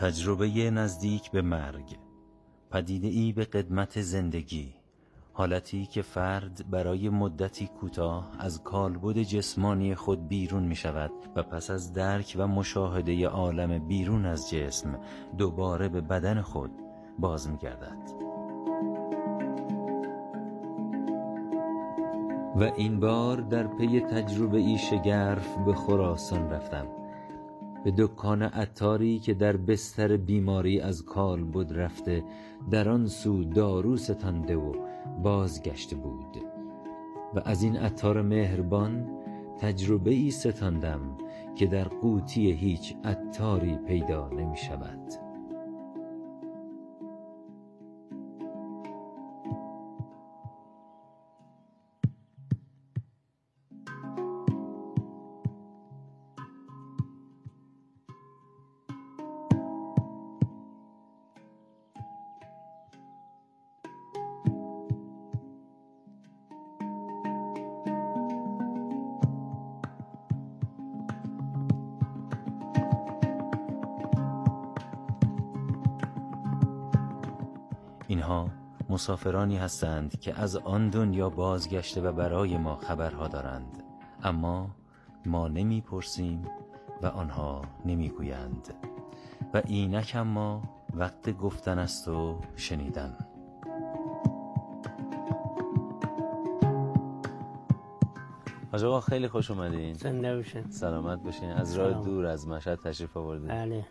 تجربه نزدیک به مرگ پدیده ای به قدمت زندگی حالتی که فرد برای مدتی کوتاه از کالبد جسمانی خود بیرون می شود و پس از درک و مشاهده عالم بیرون از جسم دوباره به بدن خود باز می گردد. و این بار در پی تجربه ای شگرف به خراسان رفتم. به دکان عطاری که در بستر بیماری از کالبد رفته در آن سو دارو ستانده و بازگشته بود. و از این عطار مهربان تجربه ای ستاندم که در قوطی هیچ عطاری پیدا نمی شود اینها مسافرانی هستند که از آن دنیا بازگشته و برای ما خبرها دارند. اما ما نمی پرسیم و آنها نمی گویند و اینک اما وقت گفتن است و شنیدن. حاج آقا خیلی خوش اومدین. زنده باشین. سلامت باشین. از راه. دور از مشهد تشریف آوردین. بله.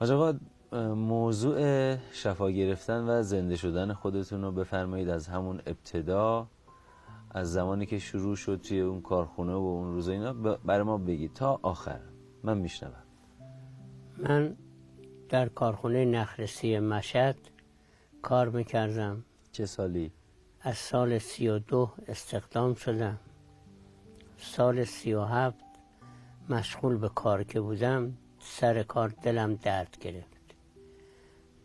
حاج آقا موضوع شفا گرفتن و زنده شدن خودتون رو بفرمایید از همون ابتدا از زمانی که شروع شد توی اون کارخونه و اون روزا اینا برای ما بگید تا آخر. من میشنوم. من در کارخونه نخرسی مشهد کار می‌کردم. چه سالی؟ از سال سی و دو استخدام شدم. سال سی و هفت مشغول به کار که بودم سر کار دلم درد گرفت.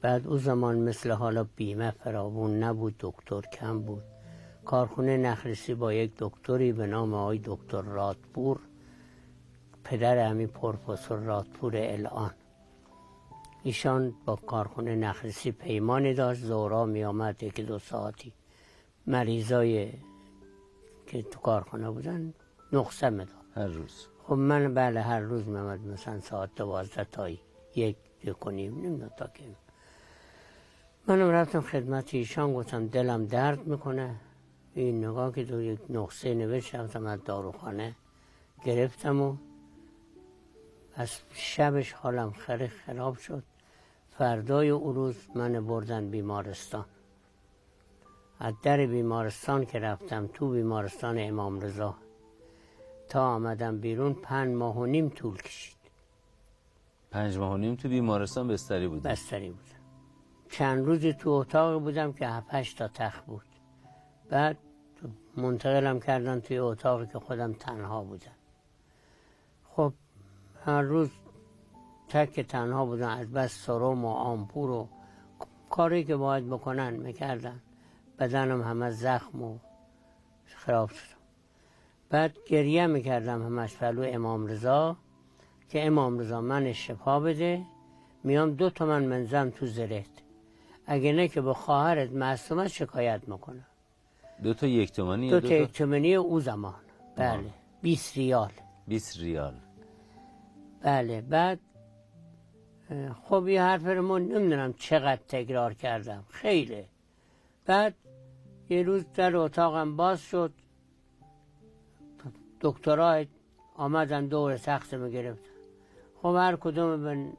بعد او زمان مثل حالا بیمه فراوون نبود دکتر کم بود. کارخونه نخرسی با یک دکتری به نام آقای دکتر رادپور پدر همین پروفسور رادپور الان. ایشان با کارخونه نخرسی پیمانی داشت زورا می آمد یکی دو ساعتی. مریضای که تو کارخانه بودن نقصه می‌داد. هر روز. خب من بله هر روز میامد مثلا ساعت دوازده تا یک یک و نیم نمی‌دونم تا که. منم رفتم خدمت ایشان گفتم دلم درد می‌کنه. این نگاه که تو یک نقصه نوشت رفتم از داروخانه گرفتم و از شبش حالم خیلی خراب شد. فردای او روز من بردن بیمارستان. از در بیمارستان که رفتم تو بیمارستان امام رضا. تا آمدم بیرون پنج ماه و نیم طول کشید. پنج ماه و نیم تو بیمارستان بستری بودی؟ بستری بودم. چند روزی تو اتاق بودم که هفتش تا تخت بود. بعد منتقلم کردن توی اتاقی که خودم تنها بودم. خب هر روز تک تنها بودم از بس سرم و آمپور و کاری که باید بکنن می‌کردن. بدنم همه زخم و خراب شدم بعد گریه می‌کردم همش پلو امام رضا که امام رضا من شفا بده میام دو تومن منزم تو زرت. اگه نه که به خواهرت معصومت شکایت می‌کنم دو تا یک تومنی دو تا یک تا تومنی او زمان. بله 20 ریال. 20 ریال. بله بعد خب این حرف رو من نمی‌دونم چقدر تکرار کردم. خیلی. بعد یه روز در اتاقم باز شد. دکترها آمدن دور تختم گرفتن. خب هر کدوم به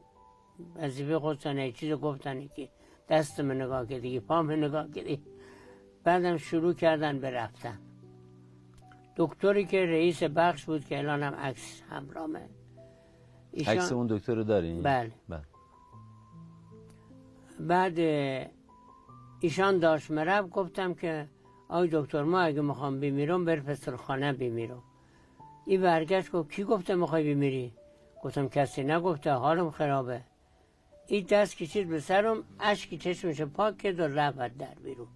وظیفه خودشان چیز گفتن. که دستم نگاه کردی که پام نگاه کردی بعدم شروع کردن به رفتن. دکتری که رئیس بخش بود که الان هم عکس همرامه. عکس اون دکتر رو دارین؟ بله. بله. بعد ایشان داشت مرب گفتم که آی دکتر ما اگه می‌خوام بمیرم بر پسرخانه بمیرم. این برگشت گفت کی گفته می‌خوای بمیری؟ گفتم کسی نگفته حالم خرابه. این دست کشید به سرم اشکی چشمش پاک کرد و رفت در بیرون.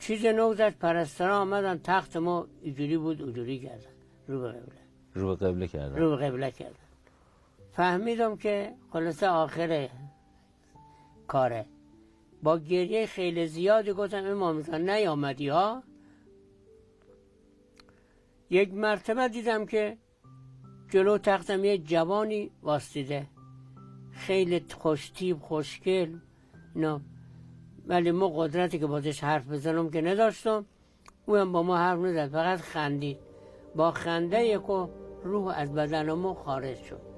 چیز نگذشت پرستارا آمدن تخت ما اینجوری بود اونجوری کردن. رو به قبله. رو به قبله کردن. رو به قبله کردن. فهمیدم که خلاصه آخر کاره. با گریه خیلی زیادی گفتم امام جان نیامدی ها؟ یک مرتبه دیدم که جلو تختم یه جوانی واستیده. خیلی خوشتیب خوشگل نه. ولی ما قدرتی که بازش حرف بزنم که نداشتم. او هم با ما حرف نزد فقط خندید. با خنده یک روح از بدن ما خارج شد.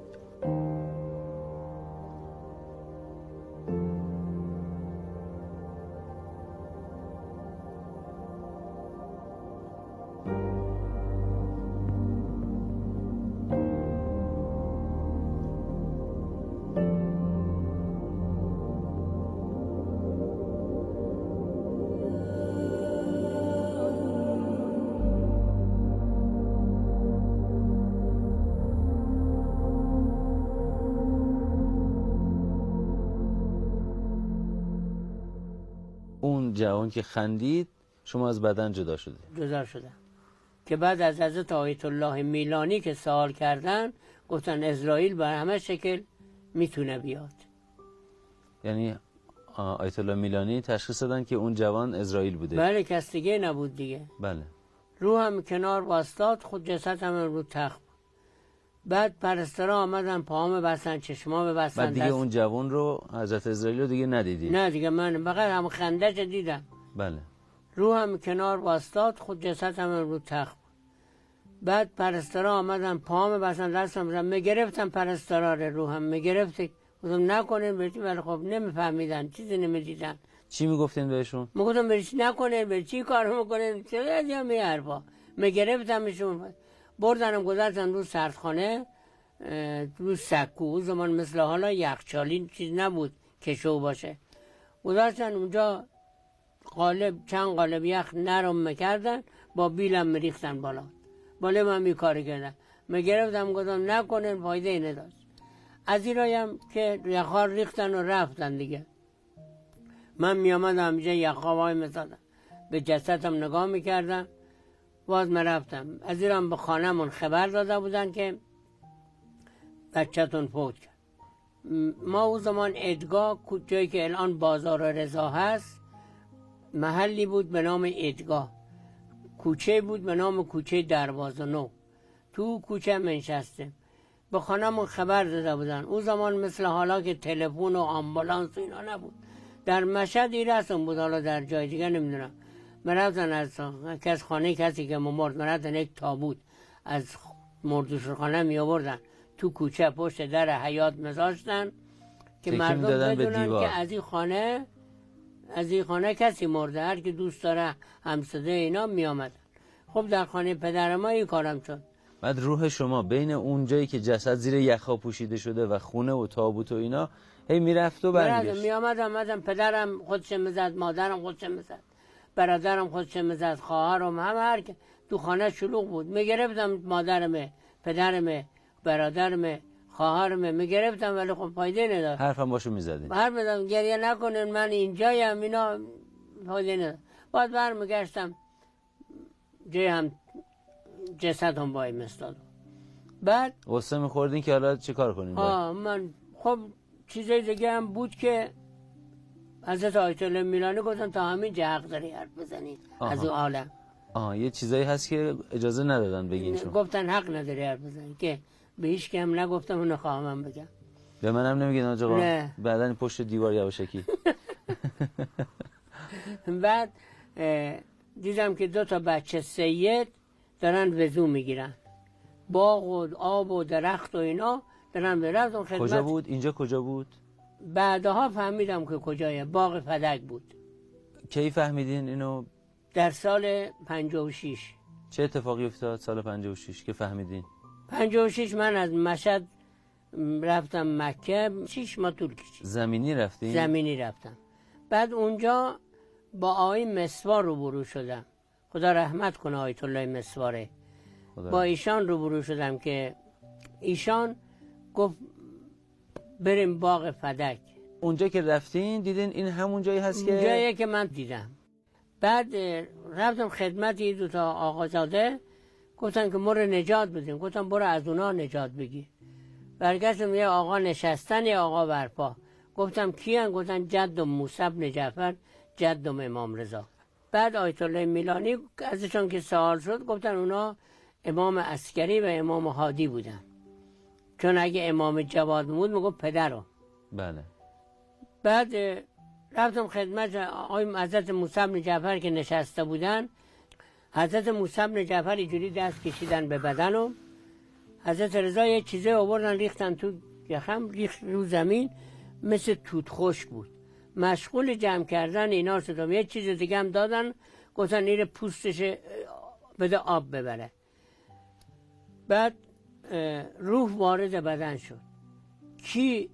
که خندید شما از بدن جدا شده جدا شدم. که بعد از حضرت آیت الله میلانی که سوال کردن گفتن اسرائیل بر همه شکل می‌تونه بیاد. یعنی آیت الله میلانی تشخیص دادن که اون جوان اسرائیل بوده. بله کس دیگه نبود دیگه. بله. روحم کنار واستاد خود جسد هم رو تخت بعد پرسترا آمدن پاهم بستن چشما ببستن بعد دیگه دست- اون جوان رو حضرت اسرائیل رو دیگه ندیدی. نه دیگه من فقط هم خندش دیدم بله. روحم کنار واستاد خود جسد هم رو تخت بعد پرسترا آمدن پاهم بستن دستم بزن. می‌گرفتم پرسترا رو روحم می‌گرفت گفتم نکنین برچی ولی خب نمیفهمیدن. چیزی نمی‌دیدن. چی می‌گفتین بهشون؟ می‌گفتم برچی نکنین برچی کار می‌کنین؟ چه از همه حرفا؟ میگرفتمشون بردنم گذاشتن رو سردخانه رو سکو. زمان مثل حالا یخچالی چیز نبود کشو باشه. گذاشتن اونجا قالب چند قالب یخ نرم می‌کردن با بیلم میریختن بالا. بالا من می کار کردن می‌گرفتم گفتم نکنین فایده ای نداشت. از این رایم که یخار ریختن و رفتن دیگه. من میامدم اینجا یخا وای به جسدم نگاه می‌کردم. باز رفتم. از ایران به خانهمون خبر داده بودن که بچهتون فوت کرد. ما او زمان ادگاه جایی که الان بازار رضا هست محلی بود به نام ادگاه. کوچه بود به نام کوچه دروازه نو. تو کوچه منشسته به خانهمون خبر داده بودن. او زمان مثل حالا که تلفن و آمبولانس اینا نبود. در مشهد این رسم بود حالا در جای دیگه نمی‌دونم. مرفتن از کس خانه کسی که مرد. مرفتن یک تابوت. از مردوش خانه می آوردن. تو کوچه پشت در حیات مزاشتن که مردم بدونن. که از این خانه از این خانه کسی مرده. هر که دوست داره همسده اینا می آمدن خب در خانه پدر ما این کارم شد. بعد روح شما بین اون جایی که جسد زیر یخا پوشیده شده و خونه و تابوت و اینا هی می‌رفت و برمیگشت. می آمدم. پدرم خودش می‌زد مادرم خودش می‌زد برادرم خودش می‌زد خواهرم همه هر که تو خانه شلوغ بود. می‌گرفتم مادرم پدرم برادرم خواهرم می‌گرفتم ولی خب فایده نداشت. حرفم باشو می‌زدین. هر میدم گریه نکنین من اینجایم اینا فایده نداشت. بعد برمیگشتم جای هم جسد هم بای مستاد بعد غصه میخوردین که حالا چه کار کنیم؟ آه من خب چیزای دیگه هم بود که حضرت آیت الله میلانی گفتن تا همین حق داری حرف بزنی آها. از اون عالم. آه یه چیزایی هست که اجازه ندادن بگین شما گفتن حق نداری حرف بزنی که به هیچ که هم نگفتم اونو خواهم بگم. به منم نمیگین آقا. نه. بعدا پشت دیوار یواشکی. بعد دیدم که دو تا بچه سید دارن وضو می‌گیرن. باغ و آب و درخت و اینا دارن به رفتم خدمت. کجا بود؟ اینجا کجا بود؟ بعدها فهمیدم که کجایه باغ فدک بود. کی فهمیدین اینو؟ در سال 56 چه اتفاقی افتاد سال 56 که فهمیدین؟ 56 من از مشهد رفتم مکه شیش ماه طول کشید. زمینی رفتین زمینی رفتم. بعد اونجا با آقای مسوار روبرو شدم. خدا رحمت کنه آیت الله مسواره. خدا با ایشان روبرو شدم که ایشان گفت بریم باغ فدک. اونجا که رفتین دیدین این همون جایی هست که جایی که من دیدم. بعد رفتم خدمتی دو تا آقازاده گفتن که ما رو نجات بدیم گفتم برو از اونا نجات بگی. برگشتم یه آقا نشستن یه آقا برپا. گفتم کیان؟ گفتن جد و موسی بن جعفر جد و امام رضا. بعد آیت الله میلانی ازشان که سوال شد گفتن اونا امام عسکری و امام هادی بودن. چون اگه امام جواد بود می‌گفت پدرو بله. بعد رفتم خدمت آقای حضرت موسی بن جعفر که نشسته بودن. حضرت موسی بن جعفر اینجوری دست کشیدن به بدن و حضرت رضا یه چیزه آوردن ریختن تو یخم ریخت رو زمین مثل توت خشک بود. مشغول جمع کردن اینا شدم یه چیز دیگه هم دادن گفتن این پوستش بده آب ببره. بعد روح وارد بدن شد. کی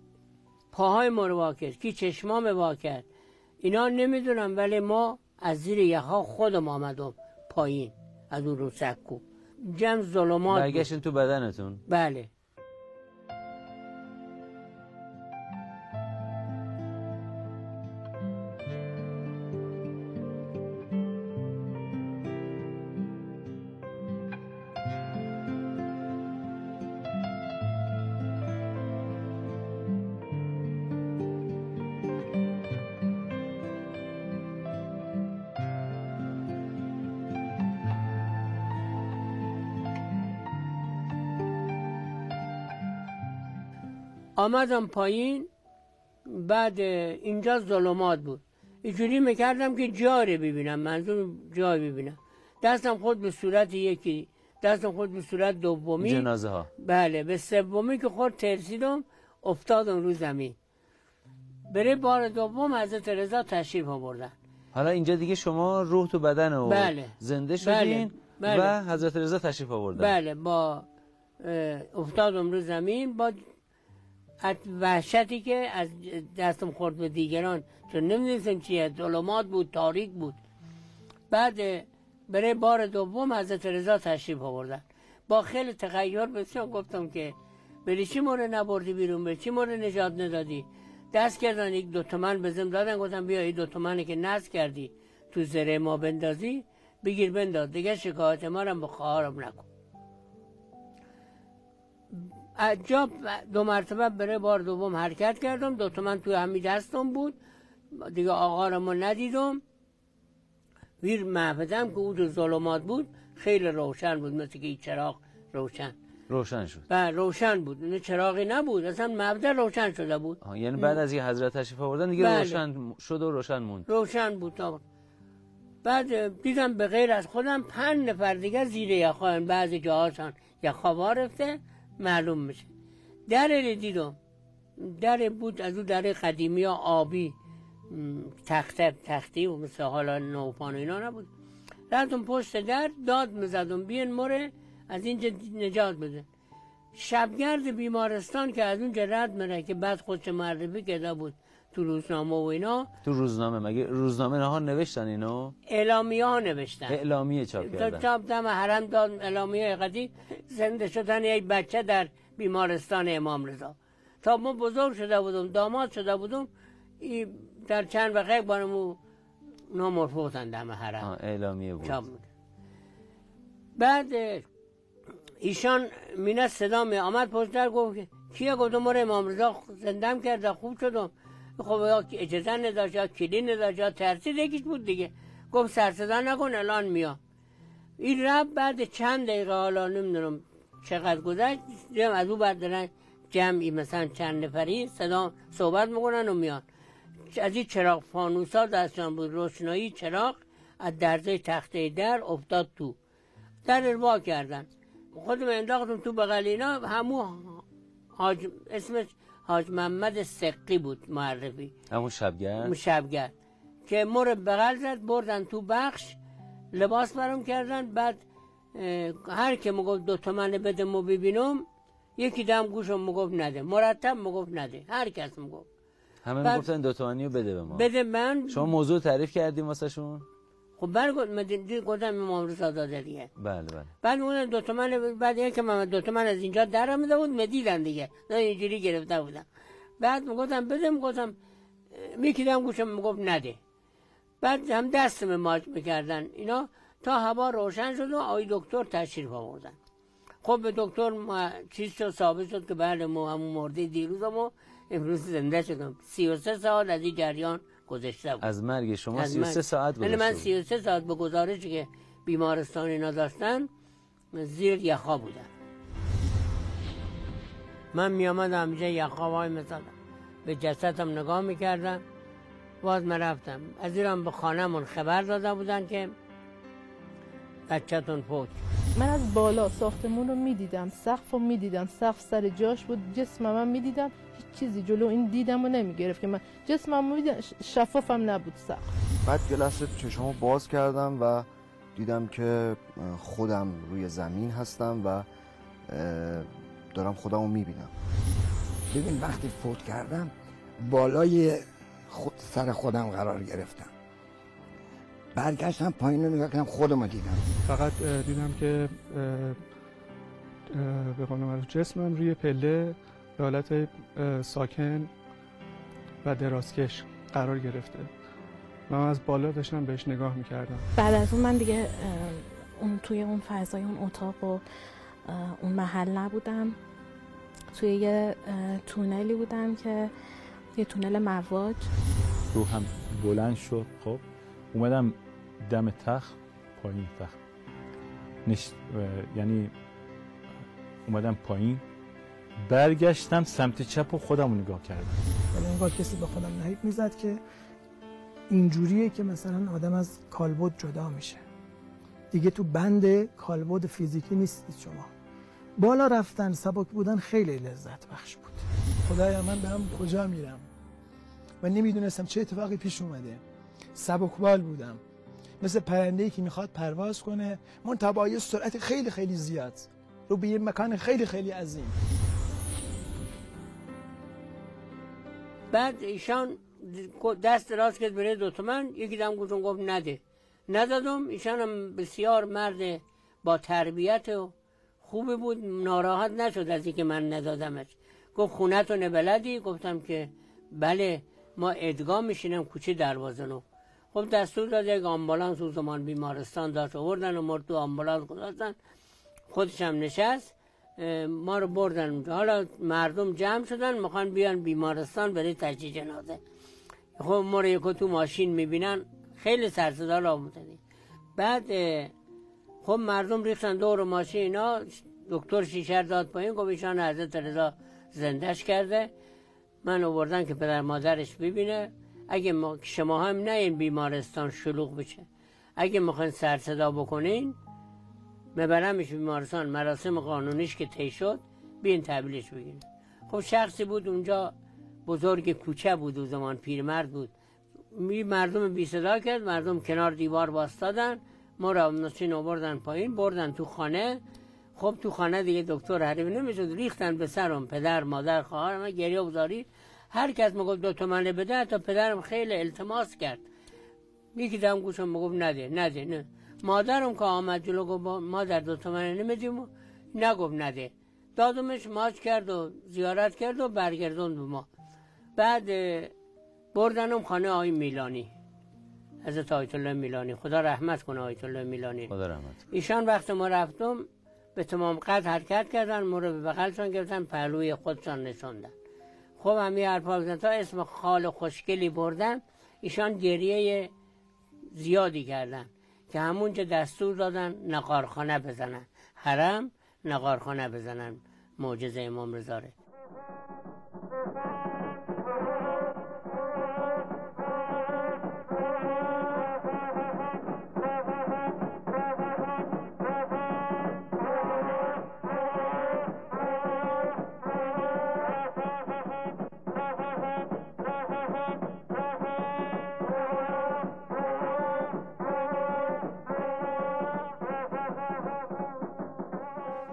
پاهای ما رو کرد؟ کی چشمام وا کرد؟ اینا نمی‌دونم ولی ما از زیر یخها خودم آمدم. پایین از اون رو سکو جمع ظلمات بود. برگشتین تو بدنتون؟ بله. آمدم پایین بعد اینجا ظلمات بود. اینجوری می‌کردم که جای رو ببینم منظور جای ببینم. دستم خود به صورت یکی دستم خود به صورت دومی. جنازه ها. بله به سومی که خود ترسیدم افتادم رو زمین. برای بار دوم حضرت رضا تشریف آوردن. حالا اینجا دیگه شما روح تو بدن و بله. زنده شدین بله. و حضرت رضا تشریف آوردن. بله با افتادم رو زمین با از وحشتی که از دستم خورد به دیگران. چون نمی‌دونستم چیه. ظلمات بود تاریک بود. بعد برای بار دوم حضرت رضا تشریف آوردن. با خیلی تغییر بسیار گفتم که بری چی مورد نبردی بیرون بری چی مورد نجات ندادی؟ دست کردن یک دو تومن بزن دادن. گفتم بیا این دو تومنی که نصب کردی تو زره ما بندازی بگیر بنداز. دیگه شکایت ما رو به خواهرم نکن. جا دو مرتبه برای بار دوم حرکت کردم. دو تومن توی همین دستم بود. دیگه آقا رو ما ندیدم. ویر محفظم که او ظلمات بود خیلی روشن بود مثل که این چراغ روشن. روشن شد. و روشن بود. نه چراغی نبود اصلا مبدا روشن شده بود. یعنی بعد از یه حضرت تشریف آوردن دیگه بله. روشن شد و روشن موند. روشن بود. تا بعد دیدم به غیر از خودم پنج نفر دیگه زیر یخا بعضی جاهاشان یخا وارفته معلوم میشه. در دیدم در بود از اون در قدیمی ها آبی تخته تختی و مثل حالا نوپان و اینا نبود. رفتم پشت در داد می‌زدم بیان مره از اینجا نجات بده. شبگرد بیمارستان که از اونجا رد میره که بعد خودش معرفی کرده بود. تو روزنامه و اینا. تو روزنامه مگه روزنامه ها نوشتن اینو؟ اعلامیه ها نوشتن. اعلامیه چاپ کردن. چاپ دم حرم داد اعلامیه قدی زنده شدن یک بچه در بیمارستان امام رضا. تا ما بزرگ شده بودم داماد شده بودم ای در چند وقت بارمو نامرفوتن دم حرم. اعلامیه بود. چاپ. بعد ایشان مینه صدا می آمد پشت در گفت کیه؟ گفتم ما رو امام رضا زندم کرده خوب شدم. خب اجازه نداشت کلی نداشت ترسید یکیش بود دیگه. گفت سر صدا نکن الان میام. این رب بعد چند دقیقه حالا نمی‌دونم چقدر گذشت دیدم از او بعد دارن جمعی مثلا چند نفری صدا صحبت می‌کنن و میان. از این چراغ فانوسا دستشان بود روشنایی چراغ از درزه تخته در افتاد تو. در وا کردن. خودم انداختم تو بغل اینا همو حاج اسمش حاج محمد سقی بود معرفی. همون شبگرد؟ شبگرد. که مور بغل زد بردن تو بخش لباس برام کردن بعد هر که مگفت دو تومن بده مو ببینم یکی دم گوشم مگفت نده. مرتب مگفت نده. هر کس مگفت. همه می‌گفتن دو تومانی رو بده به ما. بده من. شما موضوع تعریف کردیم واسه شون خب مدین گفتم امام رضا داده دیگه. بله بله. بعد اون دو تومن بعد یک من دو تومن از اینجا در آمده بود مدیدن دیگه. نه اینجوری گرفته بودم. بعد می‌گفتم بده می‌گفتم میکیدم گوشم می‌گفت نده. بعد هم دستم ماچ می‌کردن. اینا تا هوا روشن شد و آی دکتر تشریف آوردن. خب به دکتر چیز شد ثابت شد که بله ما همون مرده دیروز ما امروز زنده شدم. 33 ساعت از این جریان گذشته بود. از مرگ شما 33 ساعت گذشته من 33 ساعت به گزارشی که بیمارستان اینا داشتن زیر یخا بودم. من می آمدم اینجا یخا وای مثلا. به جسدم نگاه می‌کردم. باز من رفتم. از ایران به خانهمون خبر داده بودن که بچهتون فوت من از بالا ساختمون رو می‌دیدم سقف رو می‌دیدم سقف سر جاش بود جسمم هم می‌دیدم. هیچ چیزی جلو این دیدم رو نمی‌گرفت که من جسمم می‌دیدم. شفافم نبود سقف. بعد یه لحظه چشمو باز کردم و دیدم که خودم روی زمین هستم و دارم خودم رو می‌بینم. ببین وقتی فوت کردم بالای خود سر خودم قرار گرفتم. برگشتم پایین رو نگاه کردم خودم دیدم. فقط دیدم که به قول جسمم روی پله به حالت ساکن و درازکش قرار گرفته. من از بالا داشتم بهش نگاه می‌کردم. بعد از اون من دیگه اون توی اون فضای اون اتاق و اون محل نبودم. توی یه تونلی بودم که یه تونل مواج. روحم بلند شد خب. اومدم دم تخت پایین تخت. نشت یعنی اومدم پایین برگشتم سمت چپ و خودم رو نگاه کردم. ولی انگار کسی به خودم نهیب می‌زد که اینجوریه که مثلا آدم از کالبد جدا میشه. دیگه تو بند کالبد فیزیکی نیستید شما. بالا رفتن سبک بودن خیلی لذت بخش بود. خدایا من برم کجا میرم؟ و نمی‌دونستم چه اتفاقی پیش اومده. سبکبال بودم. مثل پرنده که می‌خواد پرواز کنه. من تبایی سرعت خیلی خیلی زیاد. رو به یه مکان خیلی خیلی عظیم. بعد ایشان دست راست کرد برای دو تومن. یکی دم گفتم گفت نده. ندادم. ایشان هم بسیار مرد با تربیت و خوبی بود. ناراحت نشد از اینکه من ندادمش. گفت خونتون بلدی گفتم که بله ما ادگاه میشینم کوچه دروازه نو خب دستور داد یک آمبولانس او زمان بیمارستان داشت آوردن و مرد تو آمبولانس گذاشتن. خودش هم نشست. ما رو بردن حالا مردم جمع شدن می‌خوان بیان بیمارستان برای تجهیز جنازه. خب ما رو تو ماشین می‌بینن. خیلی سرصدا را آمدنی بعد خب مردم ریختن دور ماشین اینا. دکتر شیشر داد پایین. گفت ایشان حضرت رضا زندش کرده. من آوردن که پدر مادرش ببینه. اگه ما شما هم نه این بیمارستان شلوغ بشه. اگه می‌خواین سر صدا بکنین مبرمش بیمارستان. مراسم قانونیش که طی شد بین تحویلش بگیرین خب شخصی بود اونجا بزرگ کوچه بود و زمان پیرمرد بود. می مردم بی صدا کرد مردم کنار دیوار باستادن ما را نسین آوردن پایین بردن تو خانه. خب تو خانه دیگه دکتر حریف نمی‌شد. ریختن به سرم پدر مادر خواهر من گریه بزاری هر کس می‌گفت دو تومنه بده تا پدرم خیلی التماس کرد. یکی دم گوشم می‌گفت نده نده نه. مادرم که آمد جلو گفت مادر دو تومنه نمیدیم نگفت نده. دادمش ماچ کرد و زیارت کرد و برگردوند به ما. بعد بردنم خانه آی میلانی. حضرت آیت الله میلانی. خدا رحمت کنه آیت الله میلانی. خدا رحمت ایشان وقت ما رفتم به تمام قد حرکت کردن ما رو به بغلشان گرفتن پهلوی خودشان نشوندن خب حرفا تا اسم خال خوشگلی بردن ایشان گریه زیادی کردن که همونجا دستور دادن نقارخانه بزنن. حرم نقارخانه بزنن معجزه امام رزاره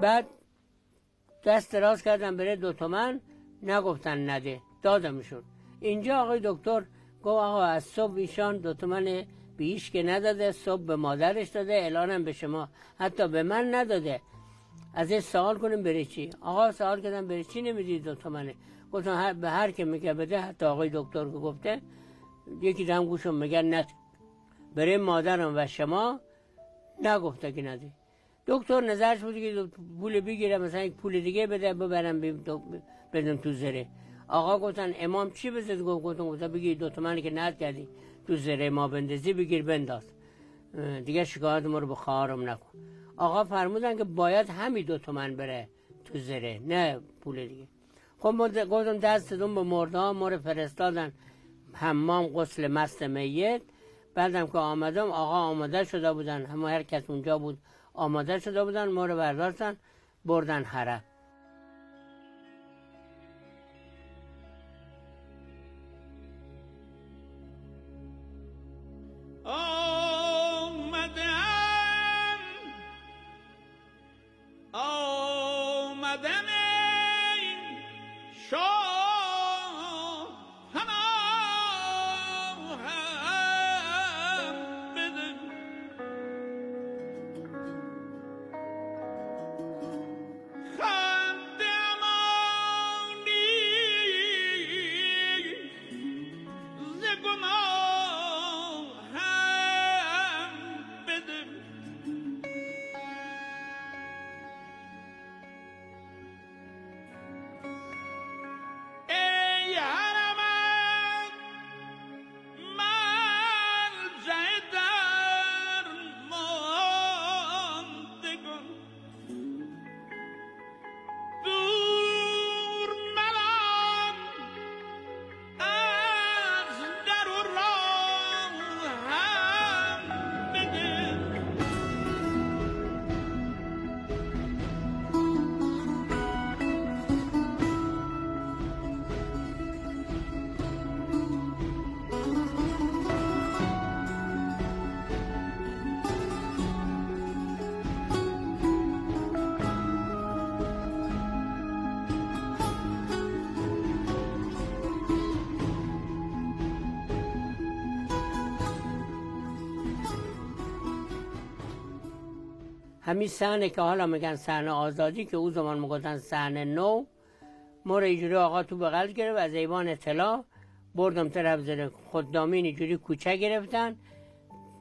بعد دست دراز کردم بره دو تومن نگفتن نده دادمشون. اینجا آقای دکتر گفت آقا از صبح ایشان دو تومن بیش که نداده صبح به مادرش داده اعلانم به شما. حتی به من نداده. از این سوال کنیم بره چی؟ آقا سوال کردم بره چی نمی‌دید دو تومنه؟ گفتم هر به هر که میگه بده حتی آقای دکتر که گفته یکی دم گوشم میگن نه. بره مادرم و شما نگفته که نده. دکتر نظرش بود که پول بگیره مثلا یک پول دیگه بده ببرم بدم تو زره. آقا گفتن امام چی بزد؟ گفت گفتن گفتن بگیر دو تومنی که ند کردی. تو زره ما بندازی بگیر بنداز. دیگه شکایت ما رو به خواهرم نکن. آقا فرمودن که باید همین دو تومن بره تو زره نه پول دیگه. خب گفتم دستتون به مرده ما رو فرستادن حمام غسل مست میت. بعدم که آمدم آقا آماده شده بودن. همه هر کس اونجا بود آماده شده بودن ما رو برداشتن بردن حرم. همین صحنه که حالا میگن صحنه آزادی که او زمان می‌گفتن صحنه نو ما رو اینجوری آقا تو بغل گرفت از ایوان اطلاع بردم طرف زده خدامین اینجوری کوچه گرفتن.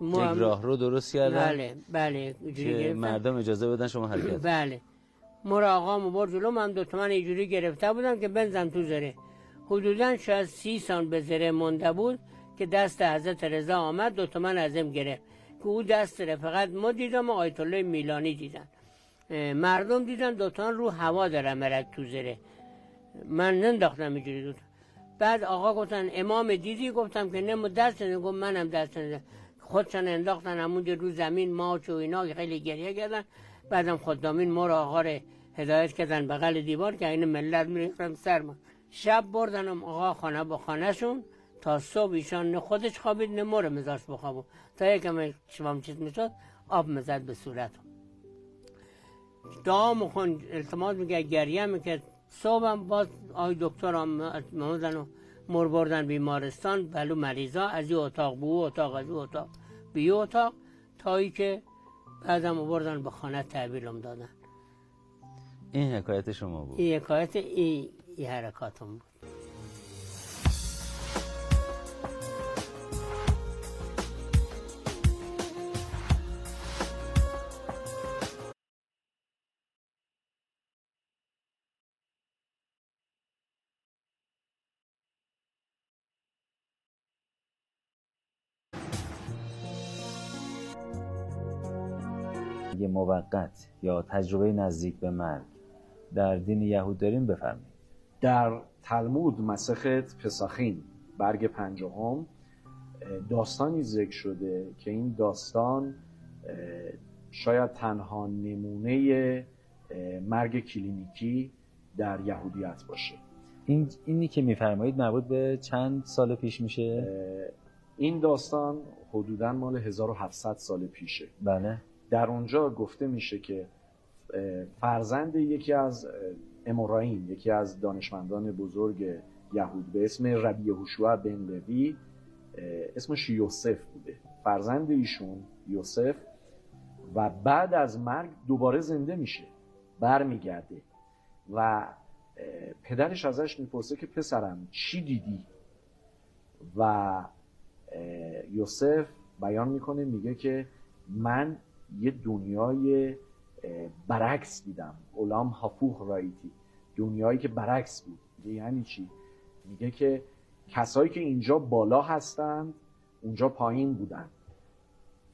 ما یک راه رو درست کردن بله بله که مردم اجازه بدن شما حرکت. بله. ما رو آقا برد جلو من دو تومن اینجوری گرفته بودم که بنزم تو زره. حدودا شاید سی سان به زره مونده بود که دست حضرت رضا آمد دو تومن ازم گرفت. که او دست داره. فقط ما دیدم آیت الله میلانی دیدن. مردم دیدن دوتان رو هوا داره مرد تو زره. من ننداختم اینجوری دوتا. بعد آقا گفتن امام دیدی؟ گفتم که نه دست گفت منم دست نده خودشان انداختن همونجا رو زمین ماچ و اینا خیلی گریه کردن. بعدم خدامین ما رو آقا رو هدایت کردن بغل دیوار که این ملت میریختم سر ما. شب بردنم آقا خانه با خانه شون تا صبح ایشان نه خودش خوابید نه مور مزاش بخوابو. تا یکم شمام چیز می‌شد آب مزد به صورت. دعا مخون التماس میگه گریه می‌کرد. صبحم باز آی دکتر و مر بردن بیمارستان. بلو مریضا از این اتاق به اتاق از اتاق به اتاق تایی که بعدم بردن به خانه تحویلم دادن. این حکایت شما بود. این حکایت این, این حرکاتم بود. یه موقت یا تجربه نزدیک به مرگ در دین یهود داریم بفرمایید. در تلمود مسخت پساخین برگ پنجهم داستانی ذکر شده که این داستان شاید تنها نمونه مرگ کلینیکی در یهودیت باشه. این اینی که میفرمایید مربوط به چند سال پیش میشه؟ این داستان حدودا مال 1700 سال پیشه. بله. در اونجا گفته میشه که فرزند یکی از اموراین یکی از دانشمندان بزرگ یهود به اسم ربی هوشوع بن لوی اسمش یوسف بوده. فرزند ایشون یوسف و بعد از مرگ دوباره زنده میشه برمیگرده و پدرش ازش می‌پرسه که پسرم چی دیدی؟ و یوسف بیان می‌کنه میگه که من یه دنیای برعکس دیدم. اولام هافوخ رایتی. دنیایی که برعکس بود. یعنی چی؟ میگه که کسایی که اینجا بالا هستند اونجا پایین بودن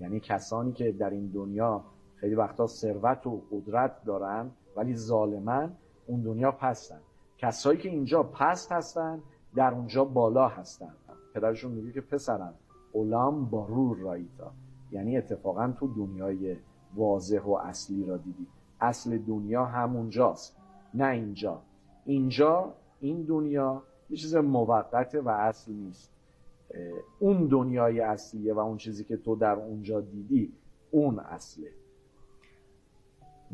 یعنی کسانی که در این دنیا خیلی وقتا ثروت و قدرت دارن ولی ظالمن اون دنیا پستن. کسایی که اینجا پست هستن در اونجا بالا هستن. پدرشون میگه که پسرم اولام بارور رایتا. یعنی اتفاقا تو دنیای واضح و اصلی را دیدی. اصل دنیا همونجاست نه اینجا. اینجا این دنیا یه چیز موقته و اصل نیست. اون دنیای اصلیه و اون چیزی که تو در اونجا دیدی اون اصله.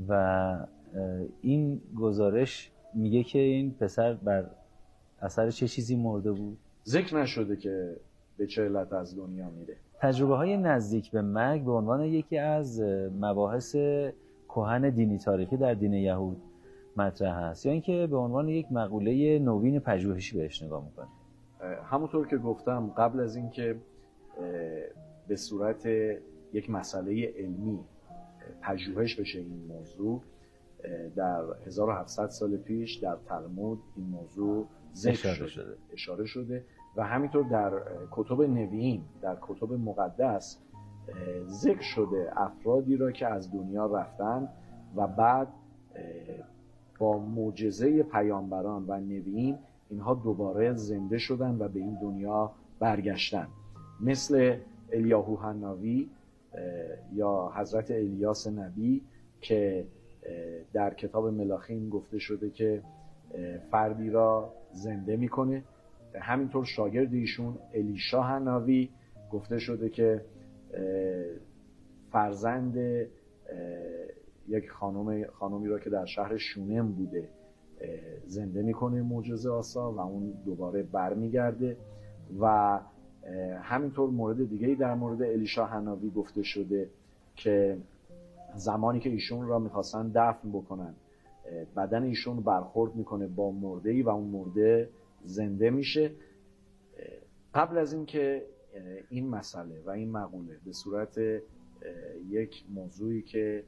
و این گزارش میگه که این پسر بر اثر چه چیزی مرده بود؟ ذکر نشده که به چه علت از دنیا میره. تجربه های نزدیک به مرگ به عنوان یکی از مباحث کهن دینی تاریخی در دین یهود مطرح هست یا اینکه به عنوان یک مقوله نوین پژوهشی بهش نگاه می‌کنه همونطور که گفتم قبل از اینکه به صورت یک مسئله علمی پژوهش بشه این موضوع در 1700 سال پیش در تلمود این موضوع ذکر شده. شده. اشاره شده و همینطور در کتب نویین در کتب مقدس ذکر شده افرادی را که از دنیا رفتن و بعد با معجزه پیامبران و نویین اینها دوباره زنده شدن و به این دنیا برگشتن. مثل الیاهو حناوی یا حضرت الیاس نبی که در کتاب ملاخین گفته شده که فردی را زنده می‌کنه. همینطور شاگرد ایشون الیشا حناوی گفته شده که فرزند یک خانم خانمی را که در شهر شونم بوده زنده می‌کنه معجزه آسا و اون دوباره برمیگرده و همینطور مورد دیگه در مورد الیشا حناوی گفته شده که زمانی که ایشون را می‌خواستن دفن بکنن بدن ایشون برخورد می‌کنه با مرده ای و اون مرده زنده میشه. قبل از اینکه این مسئله و این مقوله به صورت یک موضوعی که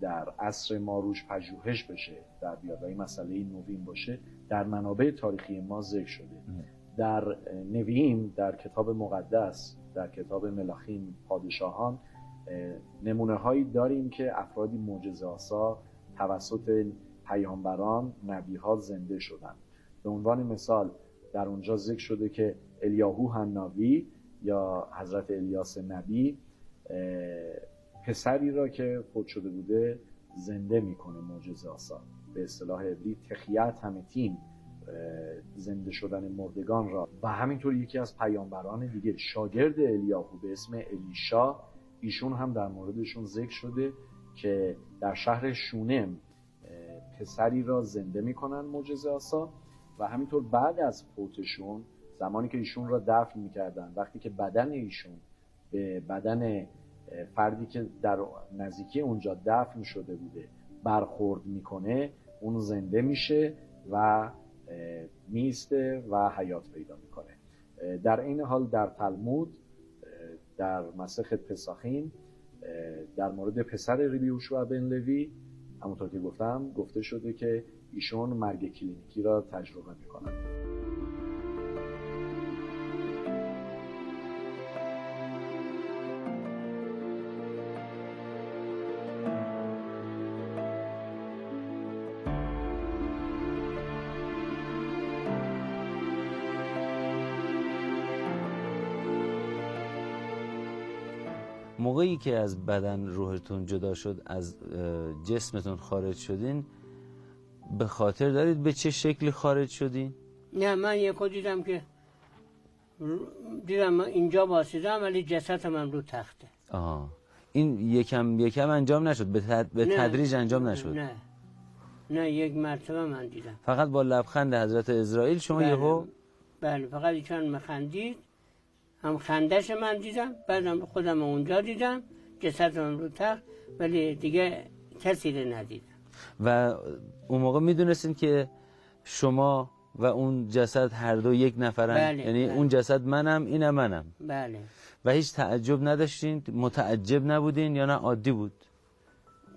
در عصر ما روش پژوهش بشه در بیاد و این مسئله نوین باشه در منابع تاریخی ما ذکر شده. در نویم در کتاب مقدس در کتاب ملاخین پادشاهان نمونه هایی داریم که افرادی معجزه آسا توسط پیامبران نبی ها زنده شدن به عنوان مثال در اونجا ذکر شده که الیاهو حناوی یا حضرت الیاس نبی پسری را که فوت شده بوده زنده می‌کنه معجزه آسا به اصطلاح عبری تخیت همتین زنده شدن مردگان را. و همینطور یکی از پیامبران دیگه شاگرد الیاهو به اسم الیشا ایشون هم در موردشون ذکر شده که در شهر شونم پسری را زنده می‌کنن معجزه آسا و همینطور بعد از فوتشون زمانی که ایشون را دفن می‌کردن وقتی که بدن ایشون به بدن فردی که در نزدیکی اونجا دفن شده بوده برخورد می‌کنه اون زنده میشه و میسته و حیات پیدا می‌کنه. در این حال در تلمود در مسخ پساخین در مورد پسر ربی و بن لوی همونطور که گفتم گفته شده که ایشون مرگ کلینیکی را تجربه می‌کنن. موقعی که از بدن روحتون جدا شد از جسمتون خارج شدین به خاطر دارید به چه شکلی خارج شدین؟ نه من یکو دیدم که دیدم من اینجا باسیدم ولی جسد من رو تخته. آها. این یکم یکم انجام نشد؟ به, تد... به تدریج انجام نشد؟ نه. نه یک مرتبه من دیدم. فقط با لبخند حضرت اسرائیل شما بله. یهو؟ بله فقط ایشان مخندید هم خندش من دیدم بعدم خودم اونجا دیدم. جسد من رو تخت ولی دیگه کسی رو ندیدم و اون موقع می‌دونستین که شما و اون جسد هر دو یک نفرن. بله، یعنی بله. اون جسد منم اینم منم. بله. و هیچ تعجب نداشتین؟ متعجب نبودین یا نه؟ عادی بود؟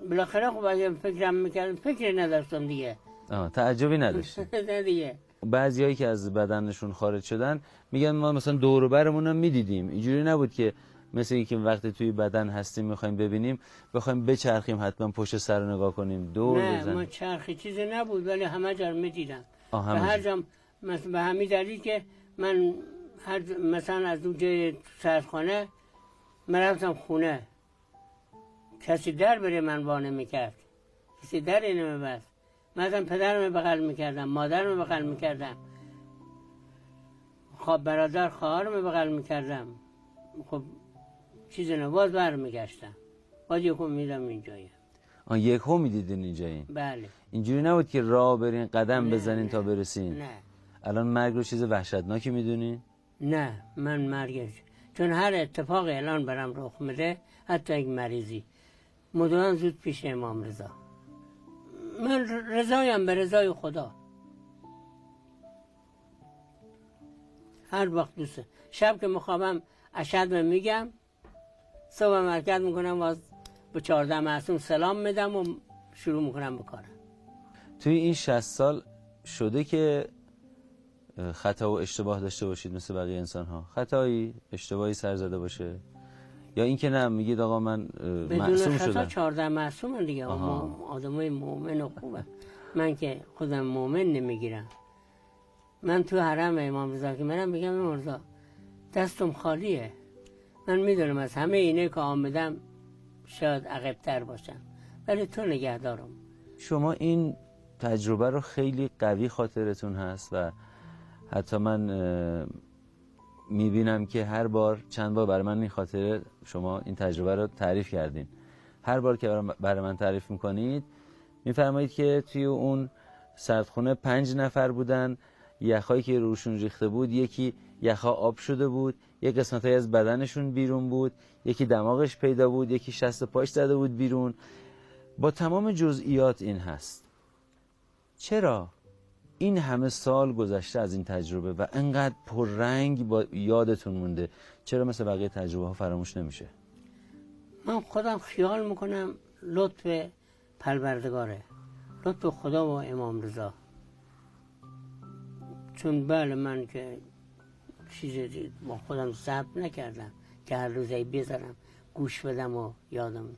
بالاخره خب اگه فکرم می‌کردم فکر نداشتم دیگه. آه تعجبی نداشتی نه دیگه. بعضیایی که از بدنشون خارج شدن میگن ما مثلا دور و برمون هم می‌دیدیم. اینجوری نبود که مثل اینکه وقتی توی بدن هستیم می‌خوایم ببینیم بخوایم بچرخیم حتما پشت سر رو نگاه کنیم. دور نه ما بزنیم چرخی چیزی نبود ولی همه جا رو می‌دیدم. آه، به همه هر جا. به همین دلیل که من هر مثلا از اون جای سرخانه مرفتم خونه. کسی در بره من وانه می‌کرد. کسی در اینو میبست. مثلا پدرم بغل می‌کردم مادرم بغل می‌کردم. خب برادر خواهرم بغل می‌کردم. خب چیزی نه باز برمیگشتم. باز یکم میدم اینجایی. آه یک هم می‌دیدین اینجایین؟ بله. اینجوری نبود که راه برین قدم بزنین تا برسین؟ نه. الان مرگ رو چیز وحشتناکی می‌دونین؟ نه من مرگش. چون هر اتفاق الان برام رخ میده حتی یک مریضی. مدام زود پیش امام رضا. من رضایم به رضای خدا. هر وقت دوسته شب که مخوابم اشد میگم. صبح مرکز می‌کنم باز به چهارده معصوم سلام میدم و شروع می‌کنم به کارم. توی این 60 سال شده که خطا و اشتباه داشته باشید مثل بقیه انسان ها خطایی اشتباهی سر زده باشه؟ یا اینکه نه میگید آقا من بدون معصوم خطا شدم. چهارده معصوم دیگه. آدمای مؤمن و خوبه. من که خودم مؤمن نمی‌گیرم. من تو حرم امام رضا که منم میگم امام رضا دستم خالیه. من می‌دونم از همه اینه که آمدم شاید عقبتر باشم. ولی تو نگه دارم شما این تجربه رو خیلی قوی خاطرتون هست و حتی من می‌بینم که هر بار چند بار برای من این خاطره شما این تجربه رو تعریف کردین. هر بار که برای من تعریف می‌کنید میفرمایید که توی اون سردخونه پنج نفر بودن یخهایی که روشون ریخته بود یکی یخها آب شده بود یک قسمت از بدنشون بیرون بود یکی دماغش پیدا بود یکی شست پاش زده بود بیرون. با تمام جزئیات این هست. چرا این همه سال گذشته از این تجربه و انقدر پررنگ با یادتون مونده؟ چرا مثل بقیه تجربه ها فراموش نمیشه؟ من خودم خیال می‌کنم لطف پروردگاره. لطف خدا و امام رضا. چون بله من که چیزی با خودم ضبط نکردم که هر روزی بذارم گوش بدم و یادم.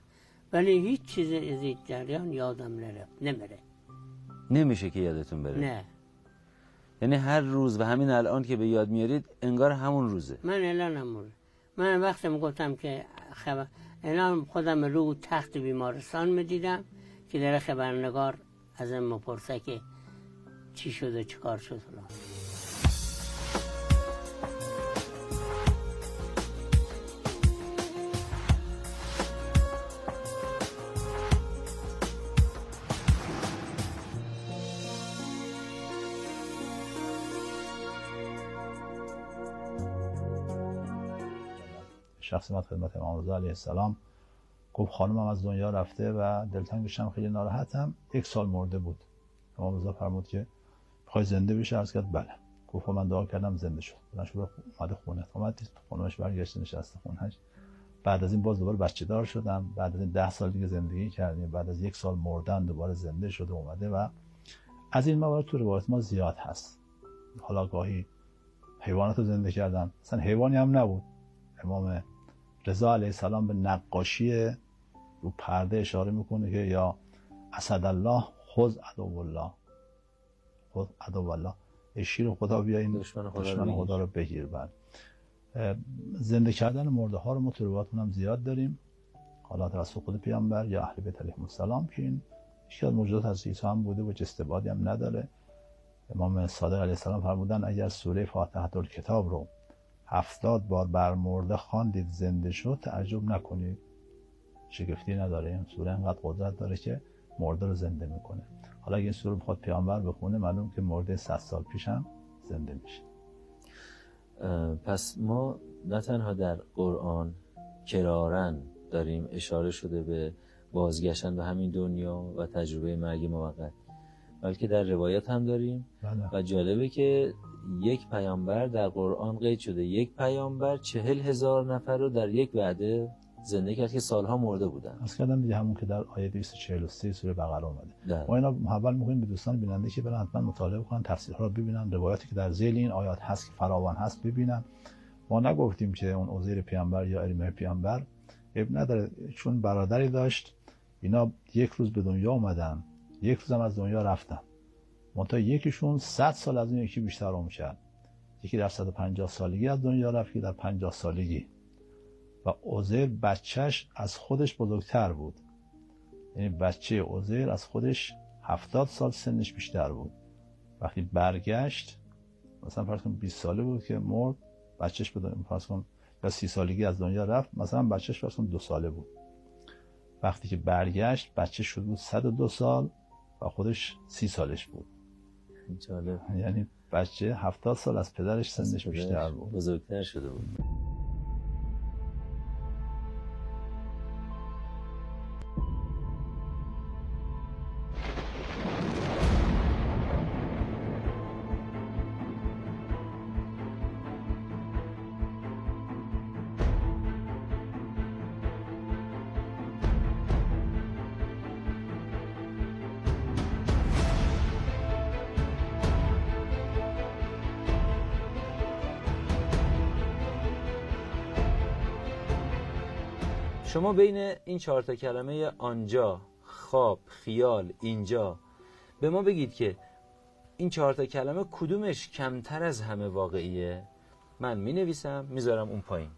ولی هیچ چیز از این جریان یادم نرفت نمیره. نمیشه که یادتون بره؟ نه. یعنی هر روز و همین الان که به یاد میارید انگار همون روزه. من الان هم من وقتی گفتم که خبر الان خودم رو تخت بیمارستان می‌دیدم که در خبرنگار از این مپرسه که چی شده چی کار شد فلان. من خدمت امام رضا علیه السلام. گفت خانمم از دنیا رفته و دلتنگشم خیلی ناراحتم. یک سال مرده بود. امام رضا فرمود که می‌خوای زنده بشه عرض کرد بله. گفت خب من دعا کردم زنده شد. بلند شد اومد خونه. اومد دید خانمش برگشته نشسته خونهش بعد از این باز دوباره بچه دار شدم. بعد از این ده سال دیگه زندگی کردیم. بعد از یک سال مردن دوباره زنده شده اومده و از این موارد تو روایت ما زیاد هست. حالا گاهی حیوانات رو زنده کردن. اصلا حیوانی هم نبود. امام رضا علیه السلام به نقاشی رو پرده اشاره می‌کنه که یا اسد الله خذ عدو الله خذ عدو الله شیر خدا بیا این دشمن خدا دشمن. خدا رو بگیر بعد. زنده کردن مرده ها رو ما تو روایاتمون هم زیاد داریم. حالا توسط خود پیامبر یا اهل بیت علیهم السلام که این یکی از موجودات از عیسی هم بوده و استبادی هم نداره. امام صادق علیه السلام فرمودن اگر سوره فاتحه کتاب رو هفتاد بار بر مرده خواندید زنده شد تعجب نکنید. شگفتی نداره. این سوره انقدر قدرت داره که مرده رو زنده می‌کنه. حالا اگه این سوره بخواد پیامبر بخونه معلوم که مرده 100 سال پیش هم زنده میشه. پس ما نه تنها در قرآن کرارن داریم اشاره شده به بازگشتن به همین دنیا و تجربه مرگ موقت بلکه در روایت هم داریم. بله. و جالبه که یک پیامبر در قرآن قید شده. یک پیامبر چهل هزار نفر رو در یک وعده زنده کرد که سالها مرده بودن. از کردم دیگه همون که در آیه 243 سوره بقره اومده. ده. ما اینا اول میگیم به دوستان بیننده که برن حتما مطالعه کنن تفسیرها رو ببینن روایاتی که در ذیل این آیات هست که فراوان هست ببینن. ما نگفتیم که اون عزیر پیامبر یا الیمه پیامبر اب نداره چون برادری داشت. اینا یک روز به دنیا اومدن یک روز هم از دنیا رفتن. منتها یکیشون 100 سال از اون یکی بیشتر عمر کرد. یکی در 150 سالگی از دنیا رفت یکی در 50 سالگی. و عزیر بچهش از خودش بزرگتر بود. یعنی بچه عزیر از خودش 70 سال سنش بیشتر بود. وقتی برگشت مثلا فرض کن 20 ساله بود که مرد بچهش به فرض کن یا 30 سالگی از دنیا رفت مثلا بچهش فرض کن دو ساله بود. وقتی که برگشت بچه شد بود 102 سال و خودش 30 سالش بود. جالب یعنی بچه 70 سال از پدرش سنش بیشتر بود. بزرگتر شده بود. شما بین این چهار تا کلمه آنجا خواب خیال اینجا به ما بگید که این چهار تا کلمه کدومش کمتر از همه واقعیه؟ من می نویسم می‌ذارم اون پایین.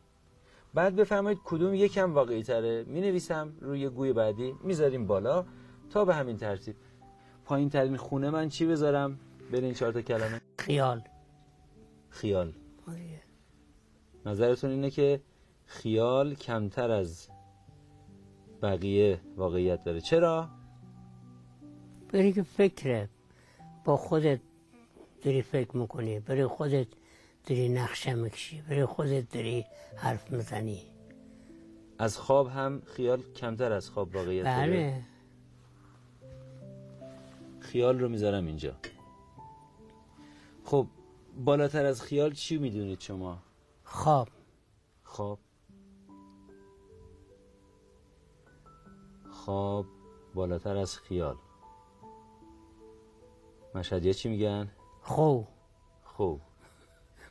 بعد بفرمایید کدوم یکم واقعی تره می نویسم روی گوی بعدی می‌ذاریم بالا تا به همین ترتیب. پایین ترین خونه من چی بذارم؟ بین این چهار تا کلمه؟ خیال. خیال. آره. نظرتون اینه که خیال کمتر از بقیه واقعیت داره. چرا؟ بری که فکره. با خودت داری فکر می‌کنی. برای خودت داری نقشه می‌کشی. برای خودت داری حرف می‌زنی. از خواب هم خیال کمتر از خواب واقعیت داره. بله. خیال رو می‌ذارم اینجا. خب بالاتر از خیال چی می‌دونید شما؟ خواب. خواب؟ خواب بالاتر از خیال. مشهدیه چی میگن؟ خو. خوب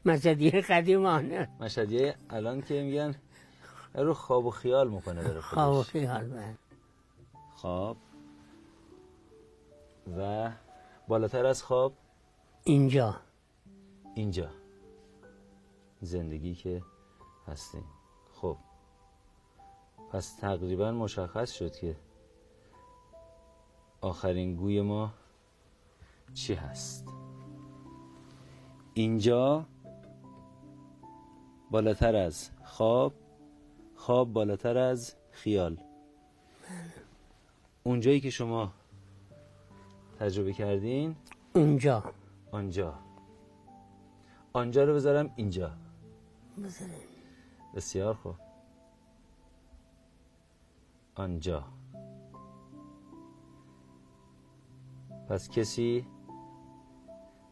مزدیه قدیمانه. مشهدیه الان که میگن رو خواب و خیال می‌کنه داره خواب و خودش خیال بله. خواب و بالاتر از خواب؟ اینجا. اینجا. زندگی که هستیم. خب. پس تقریبا مشخص شد که آخرین گوی ما چی هست؟ اینجا بالاتر از خواب خواب بالاتر از خیال. اونجایی که شما تجربه کردین؟ اونجا آنجا. آنجا رو بذارم اینجا. بذارین. بسیار خوب. آنجا. پس کسی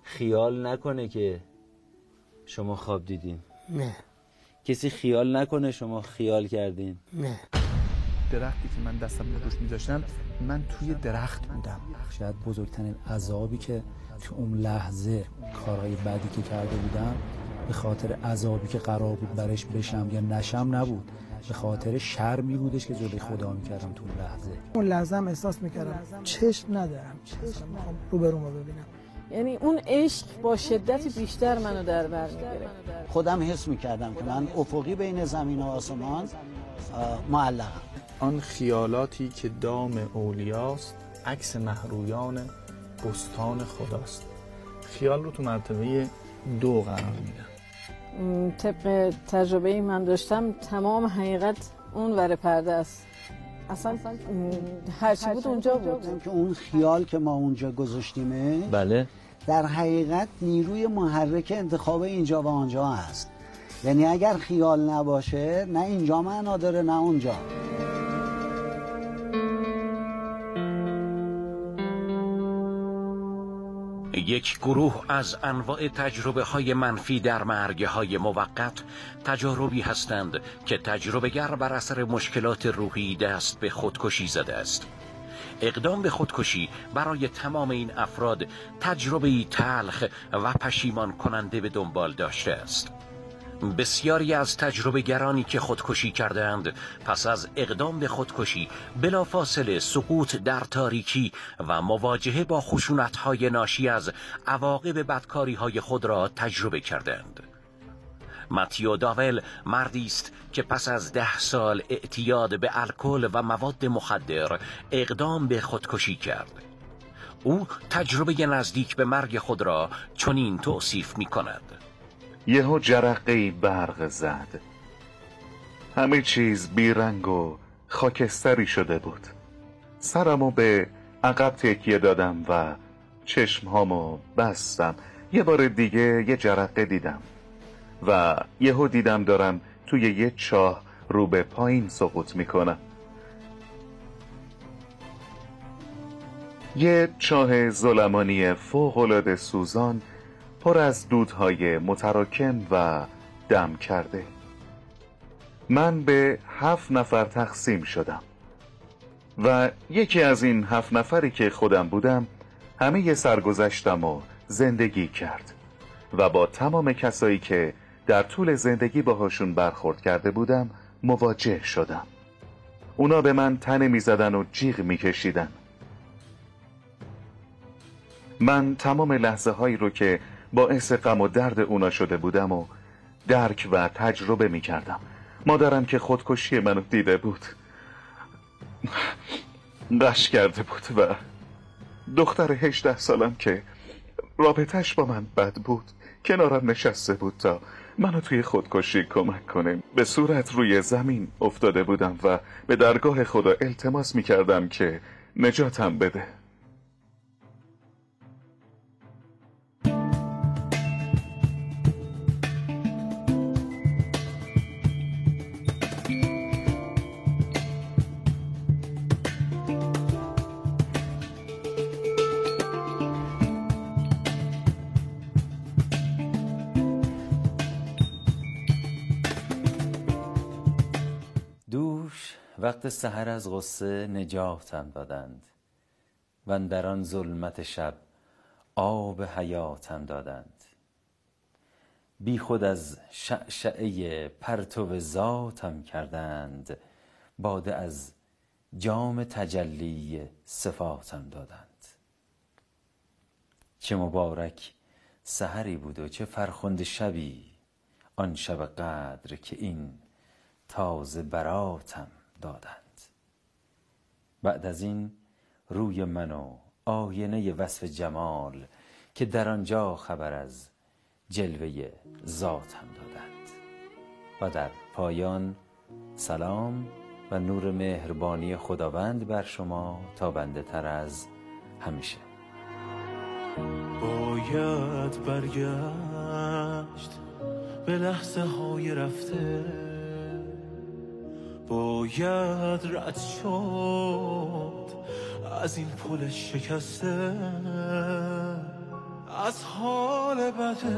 خیال نکنه که شما خواب دیدین. نه. کسی خیال نکنه شما خیال کردین. نه. درختی که من دستم رو روش میذاشتم من توی درخت بودم. شاید بزرگترین عذابی که تو اون لحظه کارهای بدی که کرده بودم به خاطر عذابی که قرار بود برش بشم یا نشم نبود. به خاطر شرمی بودش که جلوی خدا می‌کردم تو اون لحظه. اون لحظه هم احساس می‌کردم چشم ندارم. چشم می‌خوام روبرومو ببینم. یعنی اون عشق با شدت بیشتر منو در بر می‌گیره خودم حس می‌کردم که من افقی بین زمین و آسمان معلقم. آن خیالاتی که دام اولیاست عکس محرویان بستان خداست. خیال رو تو مرتبه دو قرار میدم. طبق تجربه من داشتم تمام حقیقت اون ور پرده است. اصلا هرچی بود اونجا بود. که اون خیال که ما اونجا گذاشتیمه بله. در حقیقت نیروی محرک انتخاب اینجا و آنجا هست یعنی اگر خیال نباشه نه اینجا معنا داره نه اونجا. یک گروه از انواع تجربه های منفی در مرگ های موقت تجاربی هستند که تجربه گر بر اثر مشکلات روحی دست به خودکشی زده است. اقدام به خودکشی برای تمام این افراد تجربه تلخ و پشیمان کننده به دنبال داشته است. بسیاری از تجربه گرانی که خودکشی کردند پس از اقدام به خودکشی بلافاصله سقوط در تاریکی و مواجهه با های ناشی از عواقب بدکاری های خود را تجربه کردند ماتیو داول مردی است که پس از ده سال اعتیاد به الکل و مواد مخدر اقدام به خودکشی کرد. او تجربه نزدیک به مرگ خود را چنین توصیف می کند یهو جرقه برق زد. همه چیز بیرنگ و خاکستری شده بود. سرمو به عقب تکیه دادم و چشمهامو بستم. یه بار دیگه یه جرقه دیدم و یهو دیدم دارم توی یه چاه رو به پایین سقوط می‌کنم. یه چاه ظلمانی فوق سوزان پر از دودهای متراکم و دم کرده. من به هفت نفر تقسیم شدم و یکی از این هفت نفری که خودم بودم همه سرگذشتم و زندگی کرد و با تمام کسایی که در طول زندگی باهاشون برخورد کرده بودم مواجه شدم. اونا به من تنه می زدن و جیغ می کشیدن من تمام لحظه هایی رو که باعث غم و درد اونا شده بودم و درک و تجربه می کردم مادرم که خودکشی منو دیده بود قش کرده بود و دختر هشته سالم که رابطش با من بد بود کنارم نشسته بود تا منو توی خودکشی کمک کنه. به صورت روی زمین افتاده بودم و به درگاه خدا التماس می کردم که نجاتم بده. وقت سحر از غصه نجاتم دادند. و در آن ظلمت شب آب حیاتم دادند. بی خود از شعشعه پرتو ذاتم کردند. باده از جام تجلی صفاتم دادند. چه مبارک سحری بود و چه فرخنده شبی آن شب قدر که این تازه براتم دادند. بعد از این روی من و آینه وصف جمال که در آنجا خبر از جلوه ذاتم دادند. و در پایان سلام و نور مهربانی خداوند بر شما تا بنده تر از همیشه. باید برگشت به لحظه های رفته. باید رد شد از این پل شکسته از حال بده.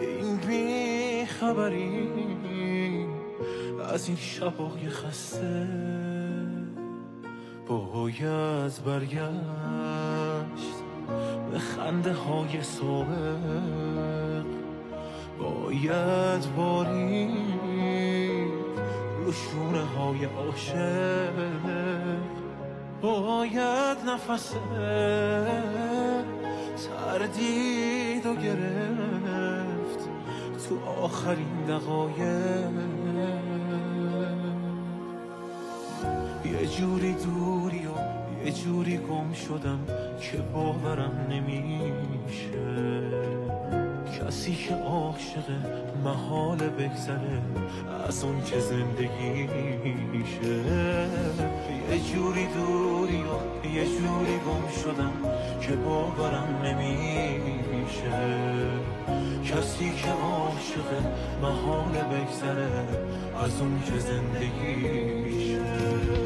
این بی خبری از این شبای خسته باید برگشت به خنده های سابق. باید باری شونه های عاشق. باید نفس تردید و گرفت تو آخرین دقایق. یه جوری دوری و یه جوری گم شدم که باورم نمیشه. کسی که عاشق محال بگذره از اون که زندگی میشه. یه جوری دوری و یه جوری گم شدم که باورم نمیشه. کسی که عاشق محال بگذره از اون که زندگی میشه.